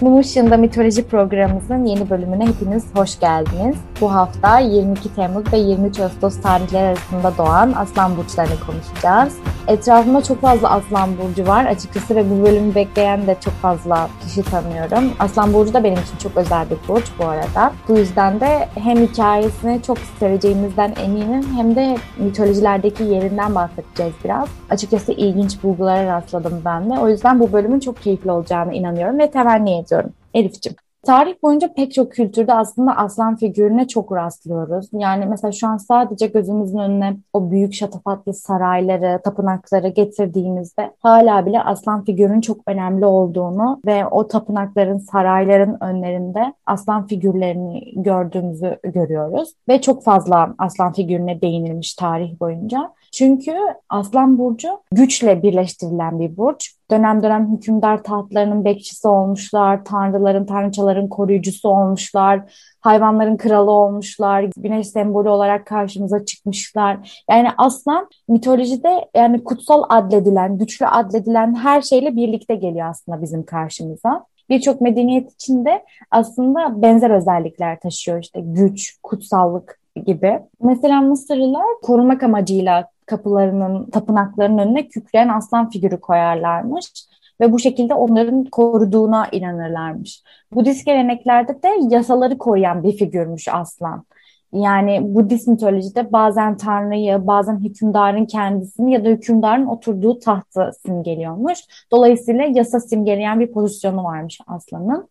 Mum Işığında Mitoloji programımızın yeni bölümüne hepiniz hoş geldiniz. Bu hafta 22 Temmuz ve 23 Ağustos tarihleri arasında doğan aslan burçlarını konuşacağız. Etrafımda çok fazla aslan burcu var açıkçası ve bu bölümü bekleyen de çok fazla kişi tanıyorum. Aslan burcu da benim için çok özel bir burç bu arada. Bu yüzden de hem hikayesini çok seveceğimizden eminim hem de mitolojilerdeki yerinden bahsedeceğiz biraz. Açıkçası ilginç bulgulara rastladım ben de. O yüzden bu bölümün çok keyifli olacağını inanıyorum ve temenni ediyorum. Elif'ciğim. Tarih boyunca pek çok kültürde aslında aslan figürüne çok rastlıyoruz. Yani mesela şu an sadece gözümüzün önüne o büyük şatafatlı sarayları, tapınakları getirdiğimizde hala bile aslan figürünün çok önemli olduğunu ve o tapınakların, sarayların önlerinde aslan figürlerini gördüğümüzü görüyoruz. Ve çok fazla aslan figürüne değinilmiş tarih boyunca. Çünkü Aslan Burcu güçle birleştirilen bir burç. Dönem dönem hükümdar tahtlarının bekçisi olmuşlar, tanrıların, tanrıçaların koruyucusu olmuşlar, hayvanların kralı olmuşlar, güneş sembolü olarak karşımıza çıkmışlar. Yani aslan mitolojide yani kutsal adledilen, güçlü adledilen her şeyle birlikte geliyor aslında bizim karşımıza birçok medeniyet içinde aslında benzer özellikler taşıyor işte güç, kutsallık gibi. Mesela Mısırlılar korumak amacıyla kapılarının, tapınaklarının önüne kükreyen aslan figürü koyarlarmış ve bu şekilde onların koruduğuna inanırlarmış. Budist geleneklerde de yasaları koyan bir figürmüş aslan. Yani Budist mitolojide bazen tanrıyı, bazen hükümdarın kendisini ya da hükümdarın oturduğu tahtı simgeliyormuş. Dolayısıyla yasa simgeleyen bir pozisyonu varmış aslanın.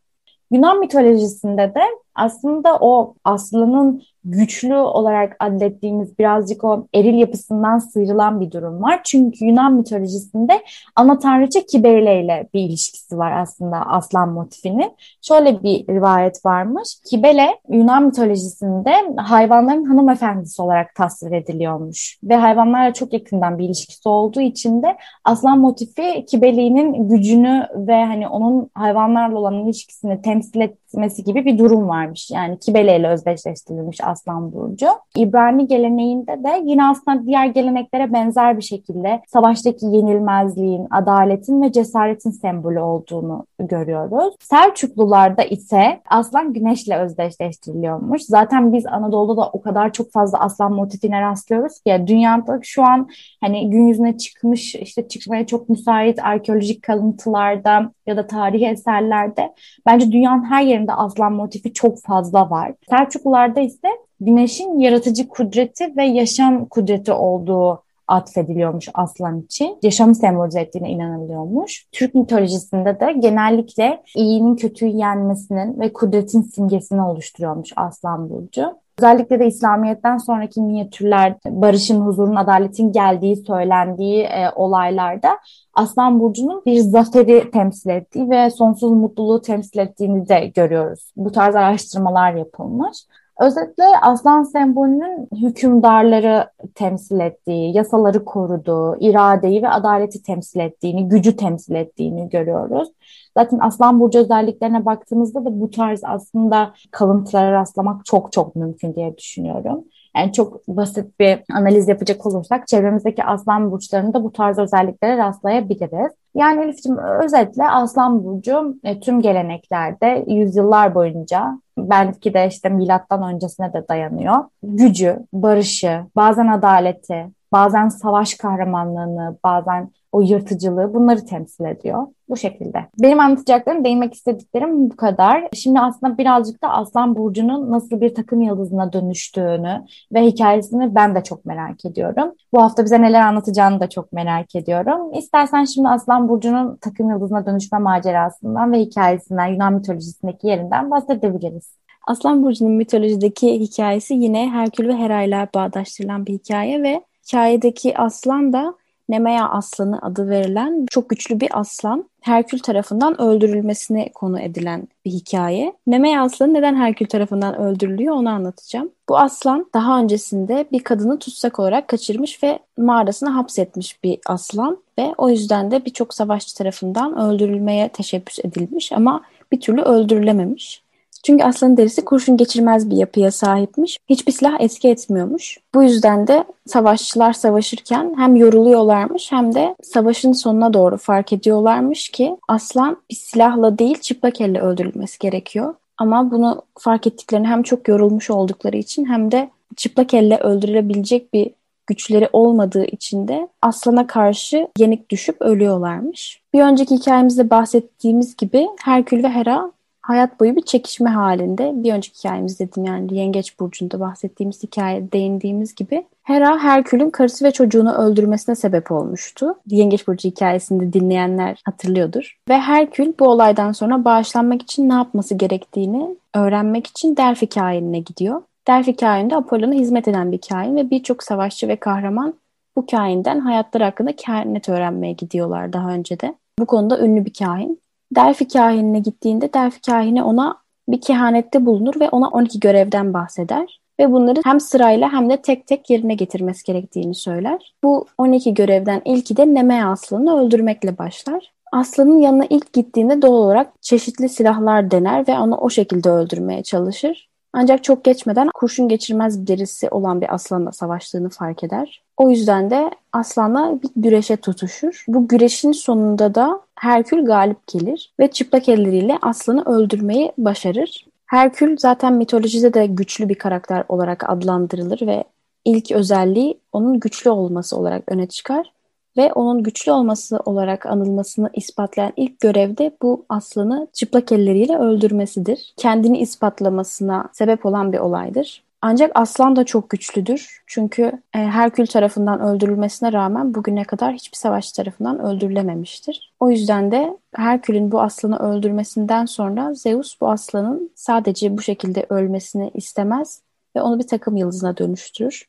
Yunan mitolojisinde de aslında o aslanın güçlü olarak adlettiğimiz birazcık o eril yapısından sıyrılan bir durum var. Çünkü Yunan mitolojisinde ana tanrıça Kibele ile bir ilişkisi var aslında aslan motifinin. Şöyle bir rivayet varmış. Kibele Yunan mitolojisinde hayvanların hanımefendisi olarak tasvir ediliyormuş. Ve hayvanlarla çok yakından bir ilişkisi olduğu için de aslan motifi Kibele'nin gücünü ve hani onun hayvanlarla olan ilişkisini temsil etmesi gibi bir durum varmış. Yani Kibele ile özdeşleştirilmiş Aslan Burcu. İbrani geleneğinde de yine aslında diğer geleneklere benzer bir şekilde savaştaki yenilmezliğin, adaletin ve cesaretin sembolü olduğunu görüyoruz. Selçuklularda ise aslan güneşle özdeşleştiriliyormuş. Zaten biz Anadolu'da da o kadar çok fazla aslan motifine rastlıyoruz ki dünyada şu an hani gün yüzüne çıkmış işte çıkmaya çok müsait arkeolojik kalıntılarda ya da tarihi eserlerde bence dünyanın her yerinde aslan motifi çok fazla var. Selçuklularda ise güneşin yaratıcı kudreti ve yaşam kudreti olduğu atfediliyormuş aslan için. Yaşamı sembolize ettiğine inanılıyormuş. Türk mitolojisinde de genellikle iyinin kötüyü yenmesinin ve kudretin simgesini oluşturuyormuş aslan burcu. Özellikle de İslamiyet'ten sonraki minyatürler, barışın, huzurun, adaletin geldiği söylendiği e, olaylarda Aslan Burcu'nun bir zaferi temsil ettiği ve sonsuz mutluluğu temsil ettiğini de görüyoruz. Bu tarz araştırmalar yapılmış. Özetle aslan sembolünün hükümdarları temsil ettiği, yasaları koruduğu, iradeyi ve adaleti temsil ettiğini, gücü temsil ettiğini görüyoruz. Zaten aslan burcu özelliklerine baktığımızda da bu tarz aslında kalıntılara rastlamak çok çok mümkün diye düşünüyorum. Yani çok basit bir analiz yapacak olursak çevremizdeki aslan burçlarında bu tarz özelliklere rastlayabiliriz. Yani Elif'ciğim özetle aslan burcu e, tüm geleneklerde yüzyıllar boyunca belki de işte milattan öncesine de dayanıyor. Gücü, barışı, bazen adaleti, bazen savaş kahramanlığını, bazen o yırtıcılığı bunları temsil ediyor. Bu şekilde. Benim anlatacaklarım, değinmek istediklerim bu kadar. Şimdi aslında birazcık da Aslan Burcu'nun nasıl bir takım yıldızına dönüştüğünü ve hikayesini ben de çok merak ediyorum. Bu hafta bize neler anlatacağını da çok merak ediyorum. İstersen şimdi Aslan Burcu'nun takım yıldızına dönüşme macerasından ve hikayesinden, Yunan mitolojisindeki yerinden bahsedebiliriz. Aslan Burcu'nun mitolojideki hikayesi yine Herkül ve Hera ile bağdaştırılan bir hikaye ve hikayedeki aslan da Nemea aslanı adı verilen çok güçlü bir aslan. Herkül tarafından öldürülmesine konu edilen bir hikaye. Nemea aslanı neden Herkül tarafından öldürülüyor onu anlatacağım. Bu aslan daha öncesinde bir kadını tutsak olarak kaçırmış ve mağarasına hapsetmiş bir aslan ve o yüzden de birçok savaşçı tarafından öldürülmeye teşebbüs edilmiş ama bir türlü öldürülememiş. Çünkü aslanın derisi kurşun geçirmez bir yapıya sahipmiş. Hiçbir silah etki etmiyormuş. Bu yüzden de savaşçılar savaşırken hem yoruluyorlarmış hem de savaşın sonuna doğru fark ediyorlarmış ki aslan bir silahla değil çıplak elle öldürülmesi gerekiyor. Ama bunu fark ettiklerini hem çok yorulmuş oldukları için hem de çıplak elle öldürülebilecek bir güçleri olmadığı için de aslana karşı yenik düşüp ölüyorlarmış. Bir önceki hikayemizde bahsettiğimiz gibi Herkül ve Hera hayat boyu bir çekişme halinde. Bir önceki hikayemiz dedim yani Yengeç Burcu'nda bahsettiğimiz hikaye değindiğimiz gibi Hera Herkül'ün karısı ve çocuğunu öldürmesine sebep olmuştu. Yengeç Burcu hikayesinde dinleyenler hatırlıyordur. Ve Herkül bu olaydan sonra bağışlanmak için ne yapması gerektiğini öğrenmek için Delphi kainine gidiyor. Delphi kaininde Apollon'a hizmet eden bir kain ve birçok savaşçı ve kahraman bu kainden hayatları hakkında kehanet öğrenmeye gidiyorlar daha önce de. Bu konuda ünlü bir kain. Delphi kahinine gittiğinde Delphi kahini ona bir kehanette bulunur ve ona 12 görevden bahseder. Ve bunları hem sırayla hem de tek tek yerine getirmesi gerektiğini söyler. Bu 12 görevden ilki de Nemea aslanını öldürmekle başlar. Aslanın yanına ilk gittiğinde doğal olarak çeşitli silahlar dener ve onu o şekilde öldürmeye çalışır. Ancak çok geçmeden kurşun geçirmez derisi olan bir aslanla savaştığını fark eder. O yüzden de aslanla bir güreşe tutuşur. Bu güreşin sonunda da Herkül galip gelir ve çıplak elleriyle aslanı öldürmeyi başarır. Herkül zaten mitolojide de güçlü bir karakter olarak adlandırılır ve ilk özelliği onun güçlü olması olarak öne çıkar ve onun güçlü olması olarak anılmasını ispatlayan ilk görevde bu aslanı çıplak elleriyle öldürmesidir. Kendini ispatlamasına sebep olan bir olaydır. Ancak aslan da çok güçlüdür. Çünkü e, Herkül tarafından öldürülmesine rağmen bugüne kadar hiçbir savaş tarafından öldürülememiştir. O yüzden de Herkül'ün bu aslanı öldürmesinden sonra Zeus bu aslanın sadece bu şekilde ölmesini istemez ve onu bir takım yıldızına dönüştürür.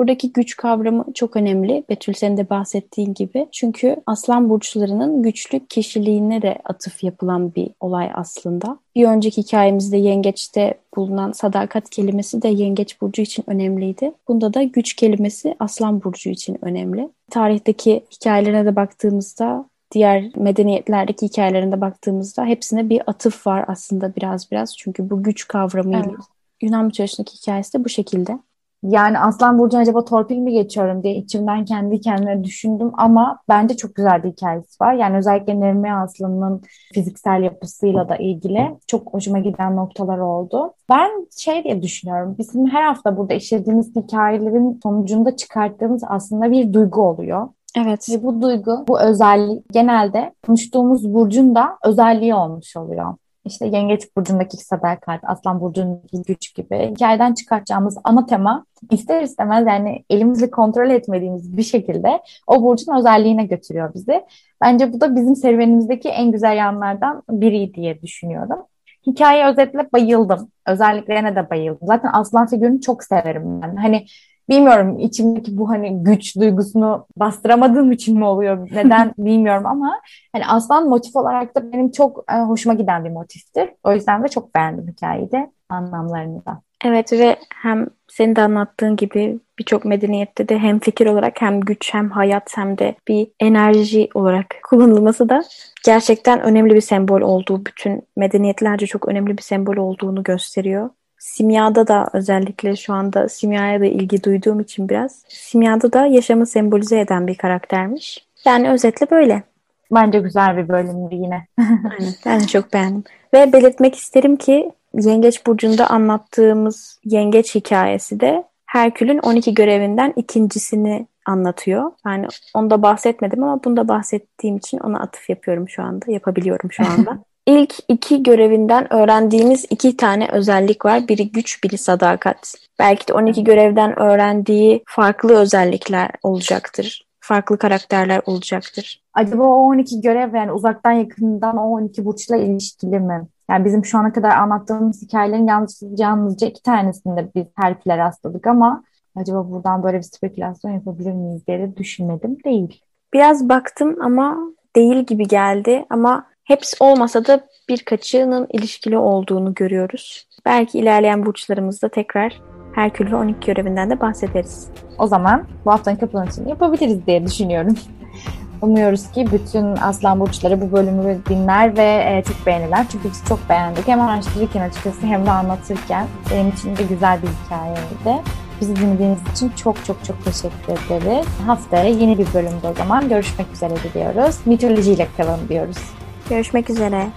Buradaki güç kavramı çok önemli. Betül senin de bahsettiğin gibi. Çünkü aslan burçlarının güçlü kişiliğine de atıf yapılan bir olay aslında. Bir önceki hikayemizde yengeçte bulunan sadakat kelimesi de yengeç burcu için önemliydi. Bunda da güç kelimesi aslan burcu için önemli. Tarihteki hikayelerine de baktığımızda diğer medeniyetlerdeki hikayelerine baktığımızda hepsine bir atıf var aslında biraz biraz. Çünkü bu güç kavramıyla evet. Yunan mitolojisindeki hikayesi de bu şekilde. Yani Aslan Burcu'na acaba torpil mi geçiyorum diye içimden kendi kendime düşündüm ama bence çok güzel bir hikayesi var. Yani özellikle Nermi Aslan'ın fiziksel yapısıyla da ilgili çok hoşuma giden noktalar oldu. Ben şey diye düşünüyorum. Bizim her hafta burada işlediğimiz hikayelerin sonucunda çıkarttığımız aslında bir duygu oluyor. Evet. Ve bu duygu, bu özellik genelde konuştuğumuz burcun da özelliği olmuş oluyor işte Yengeç Burcu'ndaki sadakat, Aslan Burcu'ndaki güç gibi hikayeden çıkartacağımız ana tema ister istemez yani elimizle kontrol etmediğimiz bir şekilde o burcun özelliğine götürüyor bizi. Bence bu da bizim serüvenimizdeki en güzel yanlardan biri diye düşünüyorum. Hikaye özetle bayıldım. Özelliklerine de bayıldım. Zaten aslan figürünü çok severim ben. Hani bilmiyorum içimdeki bu hani güç duygusunu bastıramadığım için mi oluyor neden bilmiyorum ama hani aslan motif olarak da benim çok e, hoşuma giden bir motiftir. O yüzden de çok beğendim hikayeyi de anlamlarını da. Evet ve hem senin de anlattığın gibi birçok medeniyette de hem fikir olarak hem güç hem hayat hem de bir enerji olarak kullanılması da gerçekten önemli bir sembol olduğu bütün medeniyetlerce çok önemli bir sembol olduğunu gösteriyor. Simyada da özellikle şu anda simyaya da ilgi duyduğum için biraz simyada da yaşamı sembolize eden bir karaktermiş. Yani özetle böyle. Bence güzel bir bölümdü yine. Ben de çok beğendim. Ve belirtmek isterim ki Yengeç Burcu'nda anlattığımız Yengeç hikayesi de Herkül'ün 12 görevinden ikincisini anlatıyor. Yani onda bahsetmedim ama bunda bahsettiğim için ona atıf yapıyorum şu anda. Yapabiliyorum şu anda. İlk iki görevinden öğrendiğimiz iki tane özellik var. Biri güç, biri sadakat. Belki de 12 görevden öğrendiği farklı özellikler olacaktır. Farklı karakterler olacaktır. Acaba o 12 görev yani uzaktan yakından o 12 burçla ilişkili mi? Yani bizim şu ana kadar anlattığımız hikayelerin yalnız, yalnızca iki tanesinde biz Herkül'e rastladık ama acaba buradan böyle bir spekülasyon yapabilir miyiz diye de düşünmedim. Değil. Biraz baktım ama değil gibi geldi ama Hepsi olmasa da birkaçının ilişkili olduğunu görüyoruz. Belki ilerleyen burçlarımızda tekrar Herkül ve 12 görevinden de bahsederiz. O zaman bu haftanın kapanışını yapabiliriz diye düşünüyorum. Umuyoruz ki bütün aslan burçları bu bölümü dinler ve e, çok beğenirler. Çünkü biz çok beğendik. Hem araştırırken açıkçası hem de anlatırken benim için de güzel bir hikayeydi. Bizi dinlediğiniz için çok çok çok teşekkür ederiz. Haftaya yeni bir bölümde o zaman görüşmek üzere diliyoruz. Mitolojiyle kalın diyoruz. Görüşmek üzere.